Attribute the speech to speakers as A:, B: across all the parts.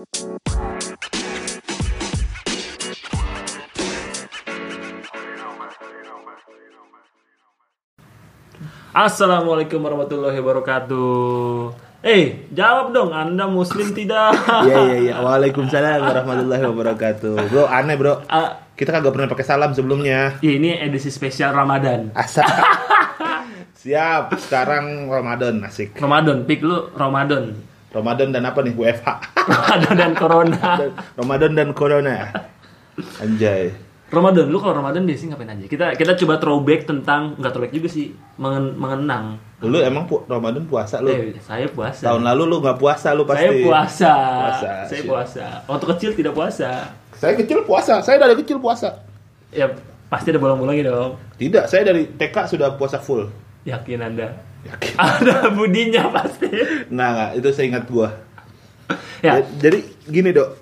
A: Assalamualaikum warahmatullahi wabarakatuh. Eh, jawab dong, Anda Muslim tidak?
B: Iya iya iya. Waalaikumsalam warahmatullahi wabarakatuh. Bro, aneh bro. Kita kagak pernah pakai salam sebelumnya.
A: ya ini edisi spesial Ramadan.
B: Asal. Siap. Sekarang Ramadan asik.
A: Ramadan, pik lu Ramadan.
B: Ramadan dan apa nih? WFH.
A: Ramadan dan Corona.
B: Ramadan dan Corona. Anjay.
A: Ramadan, lu kalau Ramadan biasanya ngapain aja? Kita kita coba throwback tentang nggak throwback juga sih, mengen- mengenang.
B: Lu emang pu Ramadan puasa lu?
A: Eh, saya puasa.
B: Tahun lalu lu nggak puasa lu pasti.
A: saya puasa.
B: Puasa,
A: Saya
B: siap.
A: puasa. Waktu kecil tidak puasa.
B: Saya kecil puasa. Saya dari kecil puasa.
A: Ya pasti ada bolong-bolongnya dong.
B: Tidak, saya dari TK sudah puasa full.
A: Yakin Anda?
B: Yakin.
A: Ada budinya pasti.
B: Nah, nggak, itu saya ingat gua.
A: Ya,
B: Ja- Jadi gini dok,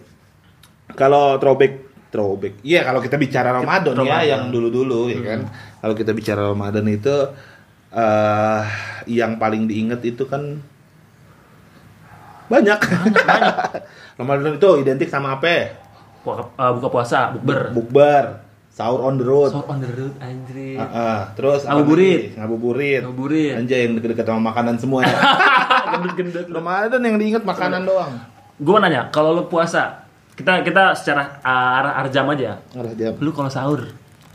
B: kalau throwback, throwback, iya kalau kita bicara Ramadan,
A: Ramadan.
B: ya yang dulu-dulu ya kan, kalau kita bicara Ramadan itu eh yang paling diinget itu kan banyak. Ramadan itu identik sama apa?
A: Buka, eh, buka puasa, bukber.
B: Bukber, sahur on the road.
A: Sahur on the road, anjir.
B: Ah, ah. terus
A: Ngabuburit.
B: Ngabuburit.
A: Ngabuburit.
B: Anjay yang deket-deket sama makanan semua ya.
A: Gendut-gendut.
B: Ramadan yang diinget makanan doang.
A: Gue mau nanya, kalau lu puasa, kita kita secara uh, arah arah jam aja.
B: Ngarah jam.
A: Lu kalau sahur,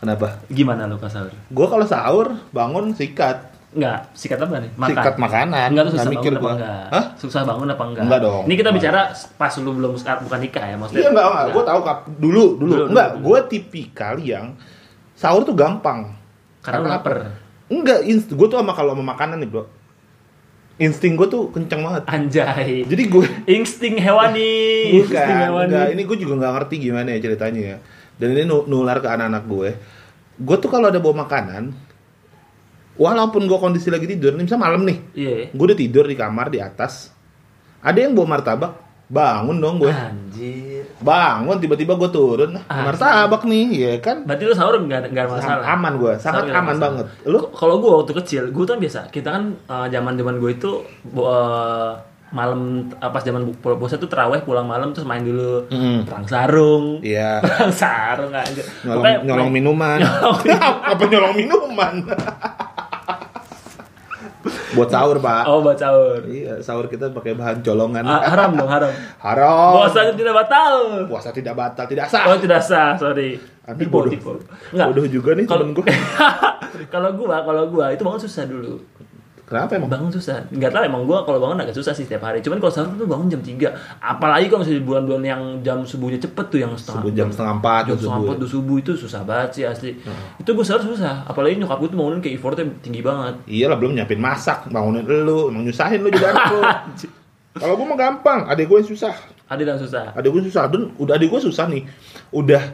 B: Kenapa?
A: gimana lu kalau sahur?
B: Gue kalau sahur bangun sikat.
A: Enggak, sikat apa nih? Makan.
B: Sikat makanan.
A: Enggak tuh susah
B: mikir
A: bangun apa
B: gua.
A: enggak?
B: Hah?
A: Susah bangun apa enggak?
B: Enggak dong.
A: Ini kita
B: Enggak.
A: bicara pas lu belum bukan nikah ya, maksudnya.
B: Iya enggak, enggak. Gue tahu kap dulu, dulu.
A: Dulu,
B: enggak,
A: dulu.
B: gue tipikal yang sahur tuh gampang.
A: Karena lu lapar.
B: Enggak, gue tuh sama kalau sama makanan nih, Bro. Insting gue tuh kenceng banget.
A: Anjay.
B: Jadi gue
A: Insting hewani. Insting
B: bukan,
A: hewani.
B: enggak. Ini gue juga nggak ngerti gimana ya ceritanya ya. Dan ini nu- nular ke anak-anak gue. Gue tuh kalau ada bawa makanan, walaupun gue kondisi lagi tidur, nih misalnya malam nih,
A: Iya.
B: gue udah tidur di kamar di atas. Ada yang bawa martabak, bangun dong gue.
A: Anjir.
B: bangun tiba-tiba gue turun
A: Ah.
B: martabak nih ya kan
A: Berarti lu sahur enggak ada masalah.
B: aman gue sangat
A: Sahur nggak
B: aman banget lu
A: Kalau gue waktu kecil, gue tuh biasa. Kita kan zaman zaman gue itu uh, malam uh, pas zaman bu- puasa tuh teraweh pulang malam terus main dulu
B: Mm.
A: perang sarung.
B: Iya
A: Perang sarung aja.
B: nyolong, nyolong minuman apa nyolong minuman buat sahur pak
A: Oh, buat sahur.
B: iya sahur kita pakai bahan colongan
A: Ah, haram dong, haram.
B: haram
A: Puasanya tidak batal.
B: puasa tidak batal tidak sah
A: Oh, tidak sah, sorry.
B: Nanti bodoh. bodoh juga nih
A: Kalau
B: gue
A: kalau gua, kalau gua itu bangun susah dulu.
B: Kenapa emang
A: Bangun susah. Enggak tahu emang gua kalau bangun agak susah sih setiap hari. Cuman kalau sahur tuh bangun jam 3. Apalagi kalau misalnya bulan-bulan yang jam subuhnya cepet tuh yang setengah
B: subuh jam setengah empat
A: jam setengah
B: subuh
A: empat tuh subuh itu susah banget sih asli. Itu gue sahur susah. Apalagi nyokap gue tuh bangunin kayak effortnya tinggi banget.
B: Iya lah belum nyiapin masak, bangunin lu, emang nyusahin lu jadi anak lu. Kalau gue mah gampang, adik gue yang susah.
A: Ada yang susah.
B: Adik gue susah, dan udah adik gue susah nih. Udah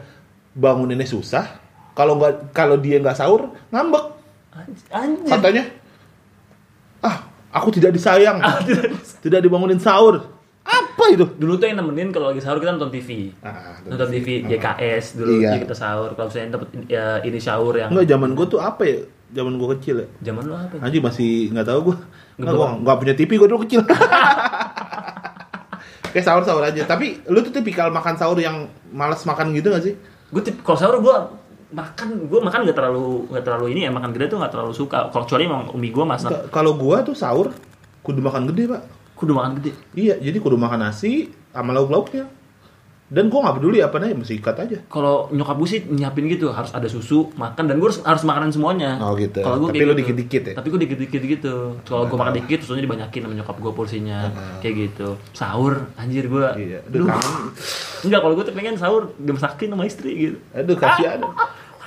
B: banguninnya susah. Kalau nggak kalau dia nggak sahur, ngambek.
A: Anj- Anjir.
B: Katanya, ah aku tidak disayang, tidak dibangunin sahur. Apa itu?
A: Dulu tuh yang nemenin kalau lagi sahur kita nonton TV.
B: Ah,
A: Nonton TV YKS dulu
B: Iya.
A: kita sahur. Kalau misalnya dapet ya, ini sahur yang
B: Enggak, zaman gue tuh apa ya? Zaman gue kecil ya.
A: zaman lu apa?
B: Anjing masih nggak tahu gue. Nggak, gue nggak punya TV gue dulu kecil. Kayak sahur sahur aja. Tapi lu tuh tipikal makan sahur yang malas makan gitu gak sih?
A: Gue tip kalau sahur gue makan gue makan gak terlalu nggak terlalu ini ya makan gede tuh nggak terlalu suka. Kalau kecuali emang umi gue masak
B: Ka- Kalau gua tuh sahur kudu makan gede pak.
A: kudu makan gede.
B: Iya, jadi kudu makan nasi sama lauk lauknya. Dan gua nggak peduli apa nih, mesti ikat aja.
A: Kalau nyokap gue sih nyiapin gitu harus ada susu makan dan gue harus, harus makanan semuanya.
B: Oh, gitu.
A: Kalau gue
B: Tapi lu
A: gitu.
B: dikit-dikit ya?
A: Tapi gue dikit-dikit gitu. Kalau gue makan dikit, susunya dibanyakin sama nyokap gue porsinya kayak gitu. Sahur, anjir gue.
B: Iya, aduh kangen.
A: Enggak, kalau gue tuh pengen sahur dimasakin sama istri gitu.
B: Aduh kasihan.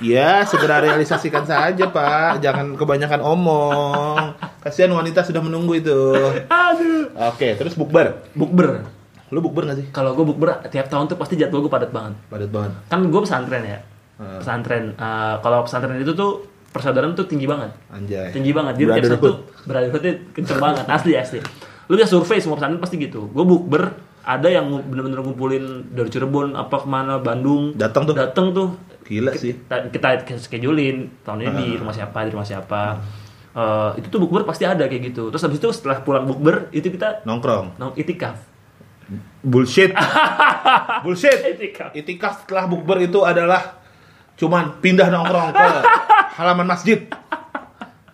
B: Ya, segera realisasikan saja, Pak. Jangan kebanyakan omong. Kasihan wanita sudah menunggu itu.
A: Aduh.
B: Oke, terus bukber.
A: Bukber.
B: Lu bukber gak sih?
A: Kalau gue bukber tiap tahun tuh pasti jadwal gue padat banget.
B: Padat banget.
A: Kan gue pesantren ya. Pesantren. Eh, kalau pesantren itu tuh persaudaraan tuh tinggi banget.
B: Anjay.
A: tinggi banget jadi tiap
B: Brotherhood.
A: satu brotherhoodnya kenceng banget asli asli lu bisa survei semua pesantren pasti gitu gue bukber ada yang bener-bener ngumpulin dari Cirebon apa ke mana Bandung
B: Datang tuh.
A: datang tuh
B: Gila sih.
A: kita, kita schedulein tahun ini di rumah siapa di rumah siapa Eh, itu tuh bukber pasti ada kayak gitu terus habis itu setelah pulang bukber itu kita
B: Nongkrong.
A: nong itikaf
B: Bullshit. Bullshit.
A: Itikaf.
B: Itikaf setelah bukber itu adalah cuman pindah nongkrong ke halaman masjid.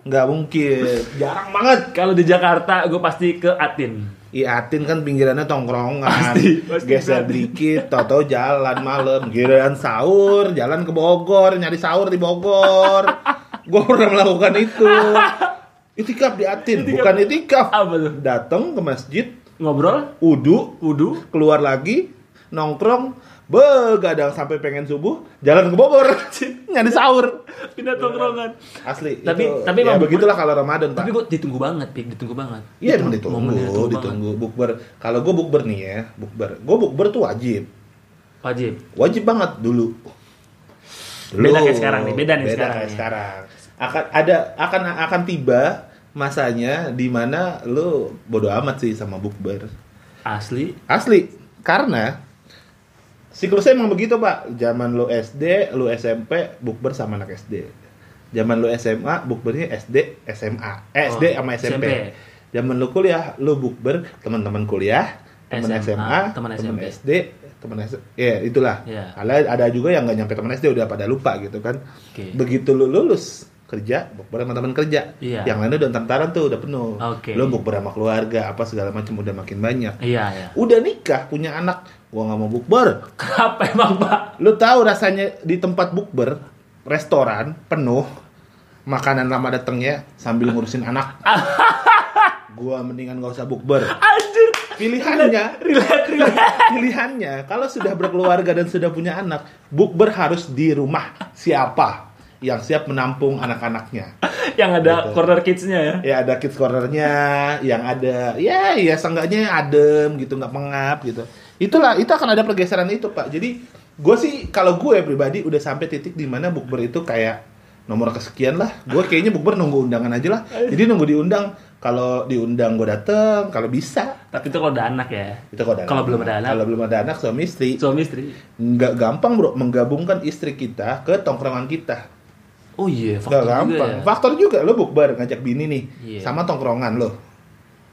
B: Nggak mungkin. Jarang banget.
A: Kalau di Jakarta gue pasti ke Atin.
B: Iatin kan pinggirannya tongkrongan,
A: Pasti, pasti
B: geser
A: berarti.
B: dikit, toto jalan malam, giliran sahur, jalan ke Bogor, nyari sahur di Bogor. Gue pernah melakukan itu. Itikaf di Atin,
A: Itikaf.
B: bukan itikaf. Datang ke masjid,
A: Ngobrol,
B: udu,
A: wudhu,
B: keluar lagi, nongkrong, begadang sampai pengen subuh, jalan ke Bogor, nyari sahur.
A: pindah tongkrongan.
B: Asli.
A: Tapi-
B: itu,
A: tapi
B: ya begitulah kalau Ramadan, Pak.
A: Tapi gue ditunggu banget, Pik. Ditunggu banget.
B: Iya emang ditunggu,
A: ditunggu
B: ditunggu, bukber. Kalau gue bukber nih ya, bukber. Gue bukber tuh wajib,
A: Wajib.
B: wajib banget dulu.
A: Beda kayak sekarang nih, beda nih
B: beda
A: sekarang
B: kayak
A: nih.
B: sekarang. Akan ada akan akan tiba masanya di mana lu bodo amat sih sama bukber.
A: Asli.
B: Asli, karena siklusnya emang begitu pak. Zaman lu SD, lu SMP, bukber sama anak SD. Zaman lu SMA, bukbernya SD, SMA. Eh,
A: Oh,
B: SD sama SMP.
A: SMP.
B: Zaman lu kuliah, lu bukber teman-teman kuliah, teman
A: SMA,
B: SMA,
A: teman.
B: SD, teman SD. Ya, itulah.
A: Iya.
B: Ada juga yang nggak nyampe teman SD udah pada lupa gitu kan.
A: Oke.
B: Begitu lu lulus kerja, bukber sama teman kerja.
A: Iya.
B: Yang lainnya udah tentaran tuh udah penuh.
A: Oke.
B: Lu bukber sama keluarga, apa segala macam udah makin banyak
A: Iya, iya.
B: udah nikah punya anak gua nggak mau bukber
A: Kenapa emang, Pak?
B: lu tahu rasanya di tempat bukber restoran penuh makanan lama datangnya sambil ngurusin anak gua mendingan gak usah bukber
A: Anjir.
B: pilihannya
A: Relate, relate.
B: pilihannya kalau sudah berkeluarga dan sudah punya anak bukber harus di rumah siapa yang siap menampung anak-anaknya
A: Yang ada
B: Gitu.
A: corner kids-nya ya.
B: ya ada kids cornernya yang ada ya ya seenggaknya adem gitu nggak pengap gitu itulah itu akan ada pergeseran itu pak jadi gue sih kalau gue pribadi udah sampai titik di mana bukber itu kayak nomor kesekian lah gue kayaknya bukber nunggu undangan aja lah jadi nunggu diundang kalau diundang gue dateng kalau bisa
A: Tapi itu kalau udah anak ya.
B: itu kalau ada
A: Kalau belum ada anak.
B: kalau belum ada anak suami istri
A: Suami istri.
B: nggak gampang bro menggabungkan istri kita ke tongkrongan kita
A: Oh iya,
B: nggak
A: faktor juga
B: gampang
A: ya.
B: faktor juga lo bukber ngajak bini nih
A: Iya.
B: sama tongkrongan lo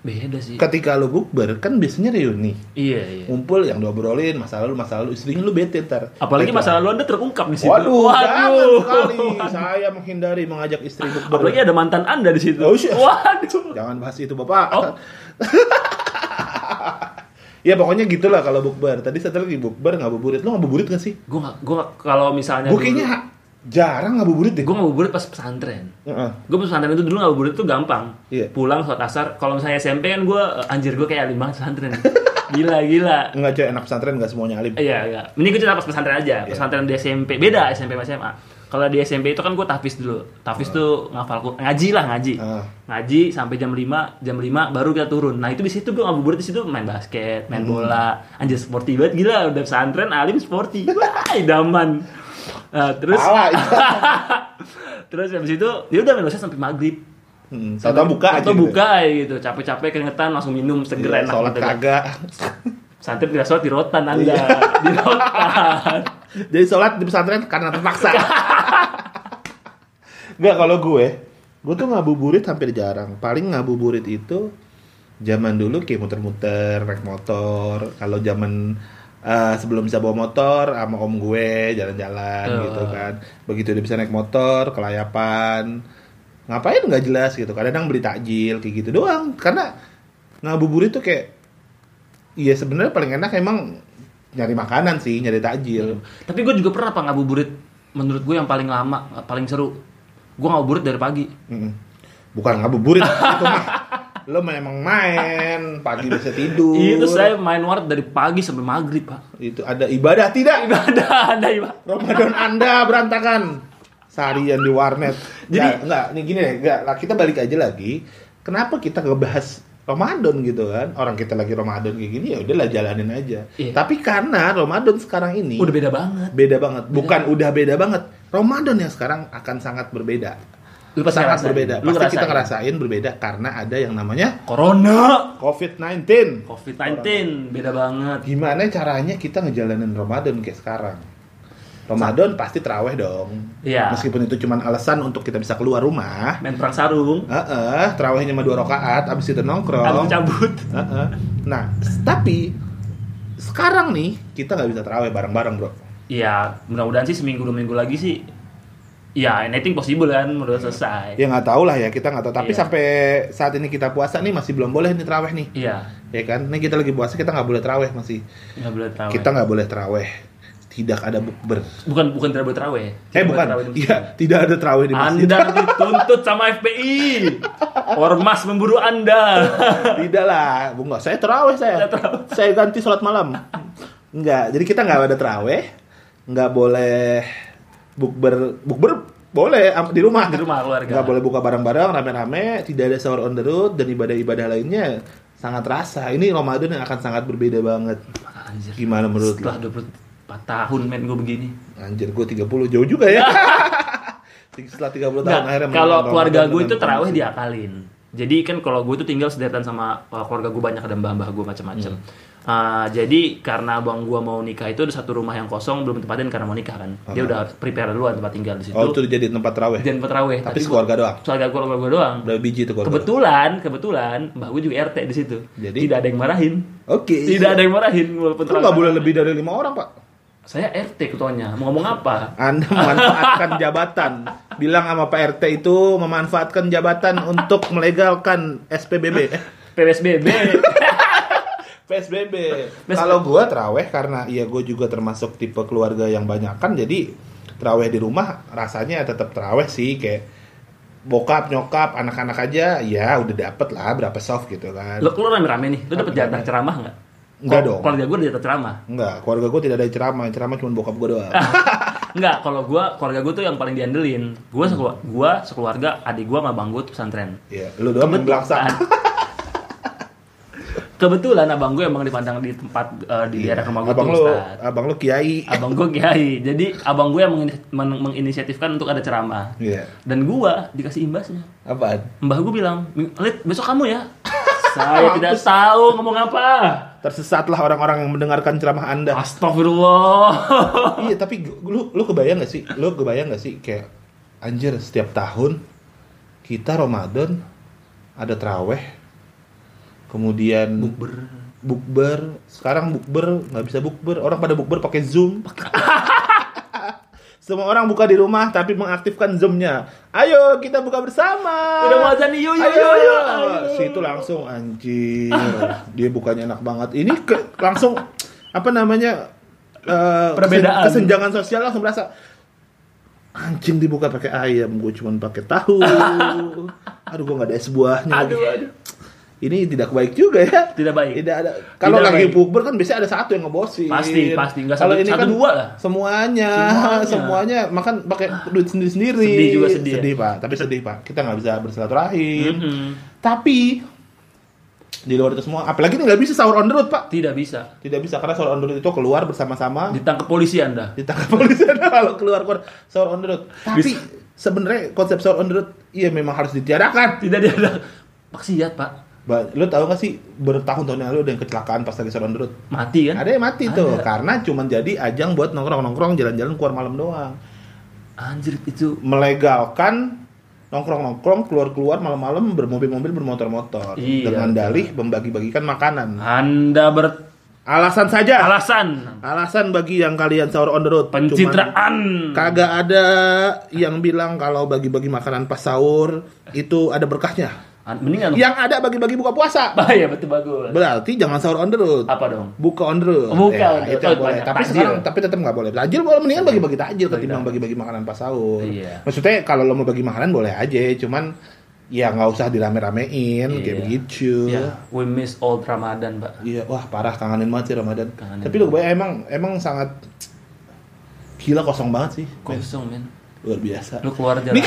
A: Beda sih.
B: ketika lu bukber kan biasanya reuni
A: Iya, iya.
B: ngumpul yang diobrolin masa lalu masa lalu istrinya lu bete ntar
A: Apalagi
B: Baiklah.
A: masa lalu Anda terungkap di situ.
B: waduh, jangan sekali saya menghindari mengajak istri bukber
A: Apalagi ada mantan Anda di situ.
B: Oh, shit.
A: Waduh.
B: jangan bahas itu bapak
A: Oh.
B: ya pokoknya gitulah kalau bukber tadi satu lagi bukber ngabuburit lu ngabuburit gak sih
A: Gue gak, gue kalau misalnya
B: gue kayaknya jarang ngabuburit deh
A: gue ngabuburit pas pesantren.
B: Heeh.
A: Gue pas pesantren itu dulu ngabuburit itu gampang.
B: Iya.
A: Pulang sholat asar. Kalau misalnya SMP kan gue anjir gue kayak alim banget pesantren. gila gila.
B: nggak cuy anak pesantren nggak semuanya alim
A: Iya iya. Ini gue cerita pas pesantren aja.
B: Iya.
A: Pesantren di SMP beda SMP sama SMA. Kalau di SMP itu kan gue tahfiz dulu. Tahfiz tuh ngafal ngaji lah ngaji.
B: Ah.
A: Ngaji sampai jam 5, jam 5 baru kita turun. Nah, itu di situ gue ngabuburit di situ main basket, main
B: Hmm.
A: bola. Anjir sporty banget gila udah pesantren alim sporty. Wah, idaman. Nah, terus
B: Salah itu.
A: terus habis itu ya udah basket sampai maghrib.
B: Hmm, tahu buka aja
A: Atau
B: gitu.
A: buka aja gitu. Capek-capek keringetan langsung minum seger
B: Iya,
A: enak
B: sholat
A: gitu kan.
B: kagak
A: Santri tidak sholat di rotan Anda.
B: Iya.
A: Di rotan.
B: Jadi sholat di pesantren karena terpaksa. Enggak kalau gue, gue tuh ngabuburit hampir jarang. Paling ngabuburit itu zaman dulu kayak muter-muter naik motor. Kalau zaman eh, sebelum bisa bawa motor sama om gue jalan-jalan
A: Oh.
B: gitu kan. Begitu udah bisa naik motor, kelayapan. Ngapain nggak jelas gitu. Kadang beli takjil kayak gitu doang. Karena ngabuburit tuh kayak Iya sebenarnya paling enak emang nyari makanan sih, nyari takjil.
A: Tapi gue juga pernah apa ngabuburit menurut gue yang paling lama, paling seru. Gue ngabuburit dari pagi.
B: Mm-mm. Bukan ngabuburit itu mah. Lo memang main, pagi bisa tidur.
A: Itu saya main warnet dari pagi sampai maghrib pak.
B: Itu ada ibadah tidak?
A: Ibadah ada ibadah.
B: Ramadan Anda berantakan. Seharian di warnet.
A: Jadi-
B: Jadi enggak, nih gini deh, enggak. Lah kita balik aja lagi. Kenapa kita ngebahas Ramadan gitu kan? Orang kita lagi Ramadan kayak gini ya udahlah jalanin aja.
A: Iya.
B: Tapi karena Ramadan sekarang ini
A: Udah beda banget.
B: beda banget. Bukan udah beda banget. Ramadan yang sekarang akan sangat berbeda.
A: Lu pasti
B: sangat
A: ngerasain.
B: berbeda.
A: Lu
B: Pasti kita
A: ngerasain.
B: berbeda karena ada yang namanya
A: Corona.
B: COVID-19.
A: COVID-19 beda banget.
B: Gimana caranya kita ngejalanin Ramadan kayak sekarang? Ramadan pasti teraweh dong.
A: Iya.
B: Meskipun itu cuma alasan untuk kita bisa keluar rumah.
A: Main perang sarung.
B: Heeh, terawihnya cuma dua rakaat, abis itu nongkrong.
A: Aku cabut.
B: Heeh. Nah, tapi sekarang nih kita nggak bisa terawih bareng-bareng bro.
A: Ya, mudah-mudahan sih seminggu dua minggu lagi sih. Ya, anything possible kan, udah selesai.
B: Ya nggak tahu lah ya kita nggak tahu. Tapi
A: Iya.
B: sampai saat ini kita puasa nih masih belum boleh nih terawih nih.
A: Iya,
B: Ya kan? Nih kita lagi puasa kita nggak boleh terawih masih.
A: nggak boleh tahu.
B: Kita nggak boleh terawih. Tidak ada bukber.
A: bukan bukan tidak boleh terawih.
B: Eh bukan. Iya, tidak ada terawih di masjid.
A: Anda dituntut sama FPI. Ormas memburu Anda.
B: Tidak lah, bu nggak. Saya terawih saya.
A: Saya terawih.
B: Saya ganti sholat malam. Enggak. Jadi kita nggak ada terawih, nggak boleh bukber, bukber boleh di rumah.
A: Di rumah keluarga.
B: Nggak boleh buka bareng-bareng, rame-rame. Tidak ada sahur on the road dan ibadah-ibadah lainnya sangat terasa. Ini Ramadan yang akan sangat berbeda banget.
A: Anjir.
B: Gimana menurut lo?
A: Setelah 24 tahun men gue begini.
B: Anjir, gue 30 jauh juga ya. Setelah 30 tahun
A: Nggak,
B: akhirnya
A: kalau keluarga gue itu terawih diakalin. Jadi kan kalau gue itu tinggal sederetan sama uh, keluarga gue banyak ada mbah-mbah gue macam-macam.
B: Hmm.
A: Uh, jadi karena abang gue mau nikah itu ada satu rumah yang kosong belum tempatin karena mau nikah kan. Dia
B: Ah.
A: udah prepare duluan tempat tinggal di situ.
B: Oh, itu jadi tempat terawih.
A: Dan tempat terawih.
B: Tapi keluarga doang.
A: Keluarga keluarga gue doang.
B: Berapa biji itu keluarga?
A: Kebetulan, kebetulan mbah gue juga RT di situ.
B: Jadi?
A: tidak ada yang marahin.
B: Oke.
A: Tidak ada yang marahin walaupun
B: Itu nggak boleh lebih dari lima orang, Pak.
A: Saya RT ketuanya. Mau ngomong apa?
B: Anda memanfaatkan jabatan. Bilang sama Pak RT itu memanfaatkan jabatan untuk melegalkan SPBB.
A: PSBB.
B: PSBB. Kalau gua teraweh karena iya gue juga termasuk tipe keluarga yang banyak kan jadi teraweh di rumah rasanya tetap teraweh sih kayak bokap nyokap anak-anak aja ya udah dapet lah berapa soft gitu kan
A: Lo keluar rame-rame nih. Lo dapet jatah ceramah nggak?
B: Enggak dong.
A: Keluarga gue ada jatah ceramah.
B: enggak keluarga gue tidak ada ceramah ceramah cuma bokap gue doang
A: Enggak, kalau gua keluarga gue tuh yang paling diandelin. Gua sekelu- gua sekeluarga, adik gua sama abang gue tuh pesantren.
B: ya lu doang yang belakang
A: Kebetulan abang gue emang dipandang di tempat eh, di daerah rumah gue
B: abang
A: tuh
B: lu
A: Ustaz.
B: abang lu kiai
A: Abang gue kiai. Jadi abang gue yang mengini- men- menginisiatifkan untuk ada ceramah.
B: Iya.
A: Dan gua dikasih imbasnya.
B: apaan
A: Mbah gue bilang, "Lid, besok kamu ya." Saya tidak tahu ngomong apa.
B: tersesatlah orang-orang yang mendengarkan ceramah anda
A: Astagfirullah.
B: iya tapi lu lu kebayang gak sih lu kebayang gak sih kayak anjir setiap tahun kita Ramadan ada traweh kemudian
A: Bukber.
B: bukber sekarang bukber nggak bisa bukber orang pada bukber pakai zoom semua orang buka di rumah tapi mengaktifkan zoomnya ayo kita buka bersama
A: Udah mau azan nih, yuk, yuk,
B: ayo,
A: yuk,
B: ayo. situ langsung anjir dia bukannya enak banget ini ke, langsung apa namanya eh,
A: Perbedaan.
B: kesen- kesenjangan sosial langsung berasa anjing dibuka pakai ayam gue cuma pakai tahu aduh gue nggak ada es buahnya.
A: Aduh, aduh.
B: Ini tidak baik juga ya
A: Tidak baik.
B: tidak ada kalau lagi
A: baik.
B: bukber kan biasanya ada satu yang ngebosin
A: Pasti, pasti. Nggak
B: kalau
A: satu-
B: ini
A: satu
B: kan
A: dua lah.
B: semuanya
A: Semuanya.
B: semuanya makan pakai duit sendiri sendiri
A: Sedih juga sedih ya.
B: sedih pak tapi sedih pak kita nggak bisa bersilaturahim
A: Mhm.
B: tapi di luar itu semua apalagi ini nggak bisa sahur on the road pak
A: Tidak bisa.
B: tidak bisa karena sahur on the road itu keluar bersama-sama
A: Ditangkap polisi Anda.
B: ditangkap polisi kalau keluar keluar sahur on the road tapi sebenarnya konsep sahur on the road iya memang harus ditiadakan
A: Tidak ada. Maksiat, Pak.
B: Lo tau gak sih bertahun-tahun yang lalu ada yang kecelakaan pas lagi sahur on the road
A: Mati kan?
B: ada yang mati tuh
A: Ada.
B: karena cuma jadi ajang buat nongkrong-nongkrong jalan-jalan keluar malam doang.
A: Anjir itu
B: melegalkan nongkrong-nongkrong keluar-keluar malam-malam bermobil-mobil bermotor-motor.
A: Iya,
B: dengan dalih membagi-bagikan makanan.
A: Anda
B: alasan saja.
A: Beralasan
B: alasan bagi yang kalian sahur on the road. Cuman
A: pencitraan.
B: kagak ada yang bilang kalau bagi-bagi makanan pas sahur itu ada berkahnya
A: Mendingan
B: yang ada bagi-bagi buka puasa
A: bahaya betul bagus.
B: berarti jangan sahur on the road
A: Apa dong?
B: buka on the road.
A: Oh, buka
B: Ya,
A: on the road.
B: itu
A: Oh,
B: boleh. Tapi
A: Takjil.
B: sekarang tapi tetap nggak boleh. Takjil boleh mendingan bagi-bagi takjil
A: Bagi
B: ketimbang bagi-bagi makanan pas sahur.
A: Iya.
B: Maksudnya kalau lo mau bagi makanan boleh aja, cuman ya nggak usah dirame-ramein kayak
A: Iya.
B: begitu.
A: Ya, we miss old Ramadan, Pak.
B: Iya, wah parah kangenin banget sih Ramadan.
A: Kangenin
B: Tapi lo kebayang emang emang sangat gila kosong banget sih. Men.
A: Kosong, men.
B: Luar biasa.
A: Lu keluar jalan.
B: Nih,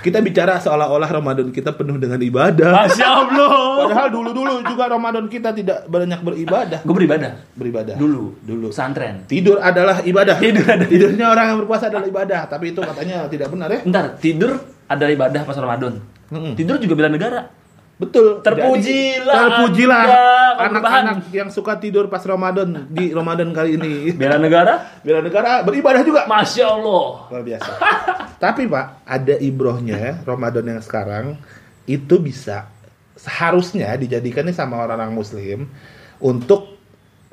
B: kita bicara seolah-olah Ramadan kita penuh dengan ibadah.
A: Masya Allah.
B: Padahal dulu-dulu juga Ramadan kita tidak banyak beribadah.
A: Gue beribadah
B: Beribadah.
A: dulu.
B: Dulu.
A: Pesantren.
B: Tidur adalah ibadah.
A: Tidur adalah-
B: Tidurnya orang yang berpuasa adalah ibadah, tapi itu katanya tidak benar ya.
A: Bentar, tidur ada ibadah pas Ramadan.
B: Mm-mm.
A: Tidur juga bela negara.
B: Betul.
A: Terpujilah
B: Jadi, terpujilah anak-anak yang suka tidur pas Ramadan di Ramadan kali ini.
A: Bela negara?
B: Bela negara beribadah juga.
A: Masya Allah.
B: Luar biasa. tapi Pak, ada ibrohnya Ramadan yang sekarang itu bisa seharusnya dijadikan nih sama orang-orang muslim untuk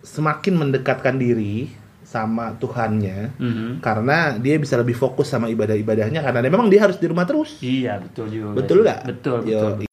B: semakin mendekatkan diri sama Tuhannya
A: Mhm.
B: karena dia bisa lebih fokus sama ibadah-ibadahnya karena memang dia harus di rumah terus.
A: Iya betul juga.
B: Betul nggak?
A: Betul
B: Yo,
A: betul.